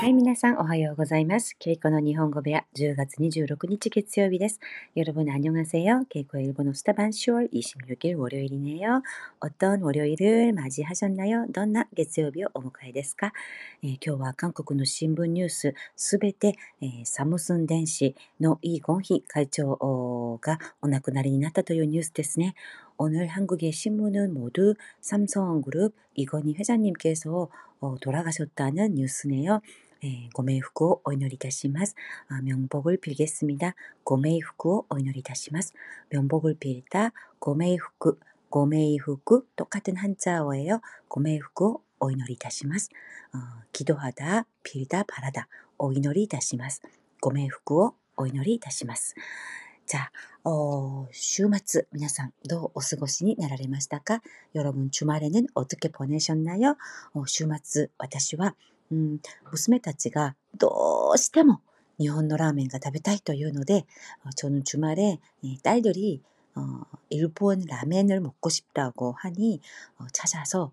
はい、皆さんおはようございます。ケイコの日本語部屋10月26日月曜日です。여러분안녕하세 요。 ケイコ일본어스타반10월26일월요일이네 요。 어떤월요일을맞이하셨나요どんな月曜日をお迎えですか、えー、今日は韓国の新聞ニュースすべて、えー、サムスン電子のイーゴンヒ会長がお亡くなりになったというニュースですね。 오늘 한국의 신문은 모두 삼성그룹 이건희 회장님께서 어, 돌아가셨다는 뉴스네요. 네, 고메이후쿠 오이노리 다시마스. 아, 명복을 빌겠습니다. 고메이후쿠 오이노리 다시마스. 명복을 빌다 고메이 후쿠 고메이 후쿠 똑같은 한자어예요. 고메이후쿠 오이노리 다시마스. 어, 기도하다, 빌다, 바라다. 오이노리 다시마스. 고메이 후쿠 오이노리 다시마스. じゃあ、お週末、皆さんどうお過ごしになられましたか여러분주말에는어떻게보내셨나요週末、私は、うん、娘たちがどうしても日本のラーメンが食べたいというので、저는주말에딸들이어일본라멘을먹고싶다고하니어찾아서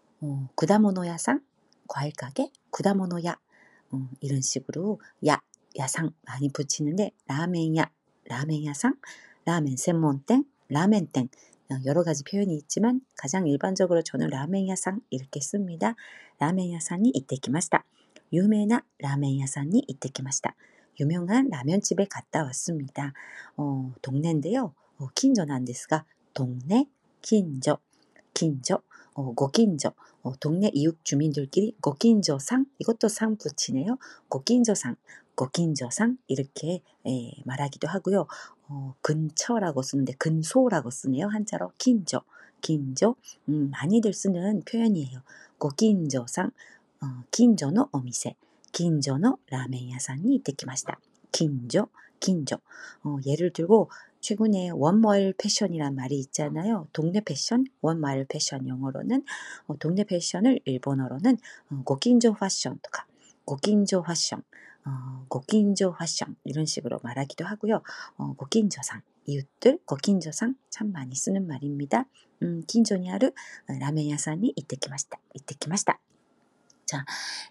어, 구다모노야상, 과일 가게, 구다모노야 어, 이런 식으로 야, 야상 많이 붙이는데 라멘야, 라멘야상, 라멘専門店, 라멘땡 어, 여러 가지 표현이 있지만 가장 일반적으로 저는 라멘야상 이렇게 씁니다. 라멘야상이 이때기마시다. 유명한 라멘야상이 이때기마시다. 유명한 라면집에 갔다 왔습니다. 어, 동네인데요. 어, 긴저난ですが 동네 긴저 긴저 어, 고긴저 어, 동네 이웃 주민들끼리 고긴저상 이것도 상 붙이네요. 고긴저상 고긴저상 이렇게 에, 말하기도 하고요. 어, 근처라고 쓰는데 근소라고 쓰네요. 한자로 긴저 긴저 음, 많이들 쓰는 표현이에요. 고긴저상 어, 긴저의 오미세 긴저의 라멘屋さんに 이때きました. 긴저 긴저 어, 예를 들고 최근에 원마일 패션이란 말이 있잖아요. 동네 패션, 원마일 패션 영어로는 어, 동네 패션을 일본어로는 어, 고긴조 패션, 고긴조 패션, 어, 고긴조 패션 이런 식으로 말하기도 하고요. 어, 고긴조상 이웃들 고긴조상 참 많이 쓰는 말입니다. 음, 긴조니아르 라멘屋さんに 이때키마시다. 이때키마시다. 자,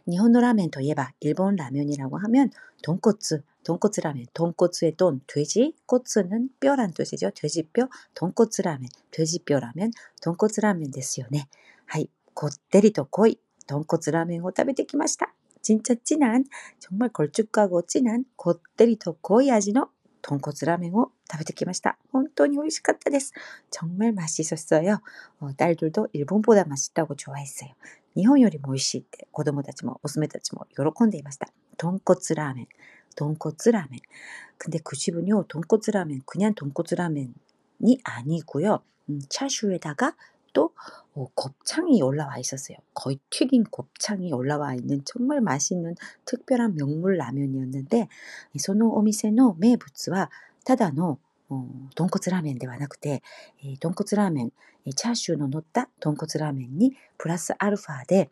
일본 라멘 といえば 일본 라면이라고 하면 돈코츠, 돈코츠 라멘, 돈코츠의 돈, 돼지, 코츠는 뼈란 뜻이죠. 돼지뼈, 돈코츠 라멘, 돼지뼈 라면, 돈코츠 라멘 ですよね.はい、こってりと濃い 돈코츠 라멘を 食べてきました. 진짜 진한, 정말 걸쭉하고 진한 こってりと濃い 味の 돈코츠 라멘을 食べてきました.本当に美味しかったです. 정말 맛있었어요. 어, 딸들도 일본보다 맛있다고 좋아했어요. 日本よりも美味しいって子供たちも娘たちも喜んでいました。豚骨ラーメン。 豚骨ラーメン。근데그집은요돈코츠라면그냥돈코츠라면이아니고요음차슈에다가또어곱창이올라와있었어요거의튀긴곱창이올라와있는정말맛있는특별한명물라면이었는데そのお店の名物はただの豚骨ラーメンではなくて、えー、豚骨ラーメン、チャーシューの乗った豚骨ラーメンにプラスアルファで、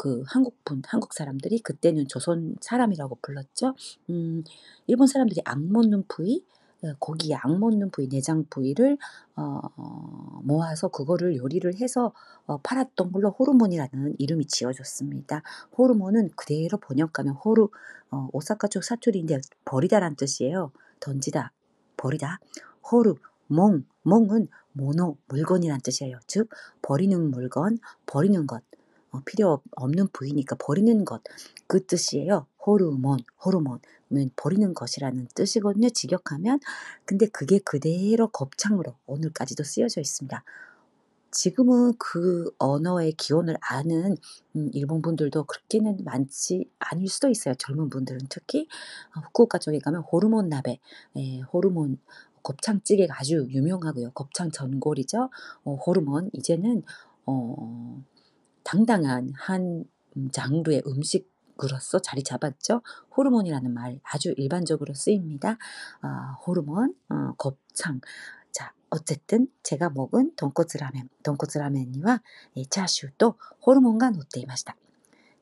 그 한국분, 한국 사람들이 그때는 조선 사람이라고 불렀죠. 음, 일본 사람들이 악 먹는 부위, 어, 고기 약 먹는 부위, 내장 부위를 어, 모아서 그거를 요리를 해서 어, 팔았던 걸로 호르몬이라는 이름이 지어졌습니다. 호르몬은 그대로 번역하면 호르 어, 오사카 쪽 사투리인데 버리다란 뜻이에요. 던지다, 버리다. 호르, 몽, 몽은 모노, 물건이란 뜻이에요. 즉 버리는 물건, 버리는 것. 어, 필요 없는 부위니까 버리는 것 그 뜻이에요. 호르몬, 호르몬은 버리는 것이라는 뜻이거든요. 직역하면 근데 그게 그대로 곱창으로 오늘까지도 쓰여져 있습니다. 지금은 그 언어의 기원을 아는 음, 일본 분들도 그렇게는 많지 않을 수도 있어요. 젊은 분들은 특히 어, 후쿠오카 쪽에 가면 호르몬 나베, 예, 호르몬 곱창찌개가 아주 유명하고요. 곱창 전골이죠. 어, 호르몬 이제는 어, 당당한 한 음, 장르의 음식으로서 자리 잡았죠. 호르몬이라는 말 아주 일반적으로 쓰입니다. 어, 호르몬, 어, 곱창. 자, 어쨌든 제가 먹은 돈코츠 라멘, 돈코츠 라멘이와 차슈 또 호르몬과 노테이마시다.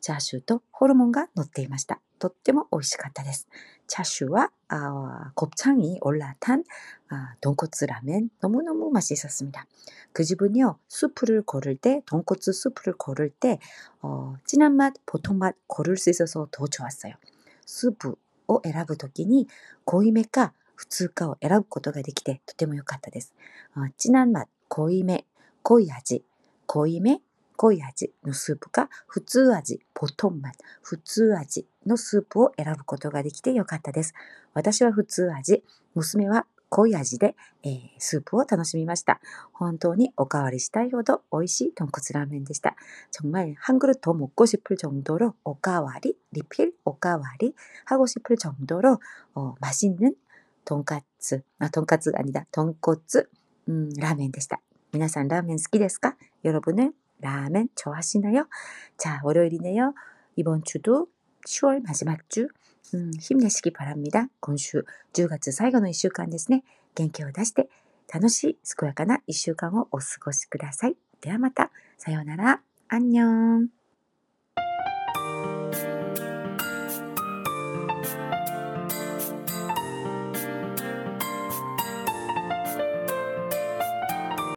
チャーシューとホルモンが乗っていました。とっても美味しかったです。チャーシューは아, 곱창이 올라탄 아, 돈코츠 라멘 너무너무 맛있었습니다. 그 집은요 수프를 고를 때 돈코츠 수프를 고를 때 어, 진한 맛, 보통 맛 고를 수 있어서 더 좋았어요. 수프 を選ぶときに濃いめか普通かを選ぶことができてとても良かったです。あ진한 맛濃いめ濃い味濃いめ 濃い味のスープか普通味、ボトンマ普通味のスープを選ぶことができてよかったです。私は普通味、娘は濃い味で、えー、スープを楽しみました。本当におかわりしたいほど美味しい豚骨ラーメンでした。정말한그릇더먹고싶을정도로오카와리리필오카와리하고싶을정도로어맛있는돈까츠아돈까츠가아니다돈코츠음ラーメンでした。皆さんラーメン好きですか여러분은 라멘 좋아하시나요? 자, 월요일이네요. 이번 주도 10월 마지막 주 음, 힘내시기 바랍니다. 今週 10月 最後の 1週間ですね. 元気を出して楽しい健やかな1週間をお過ごしください. ではまた。さようなら。 안녕.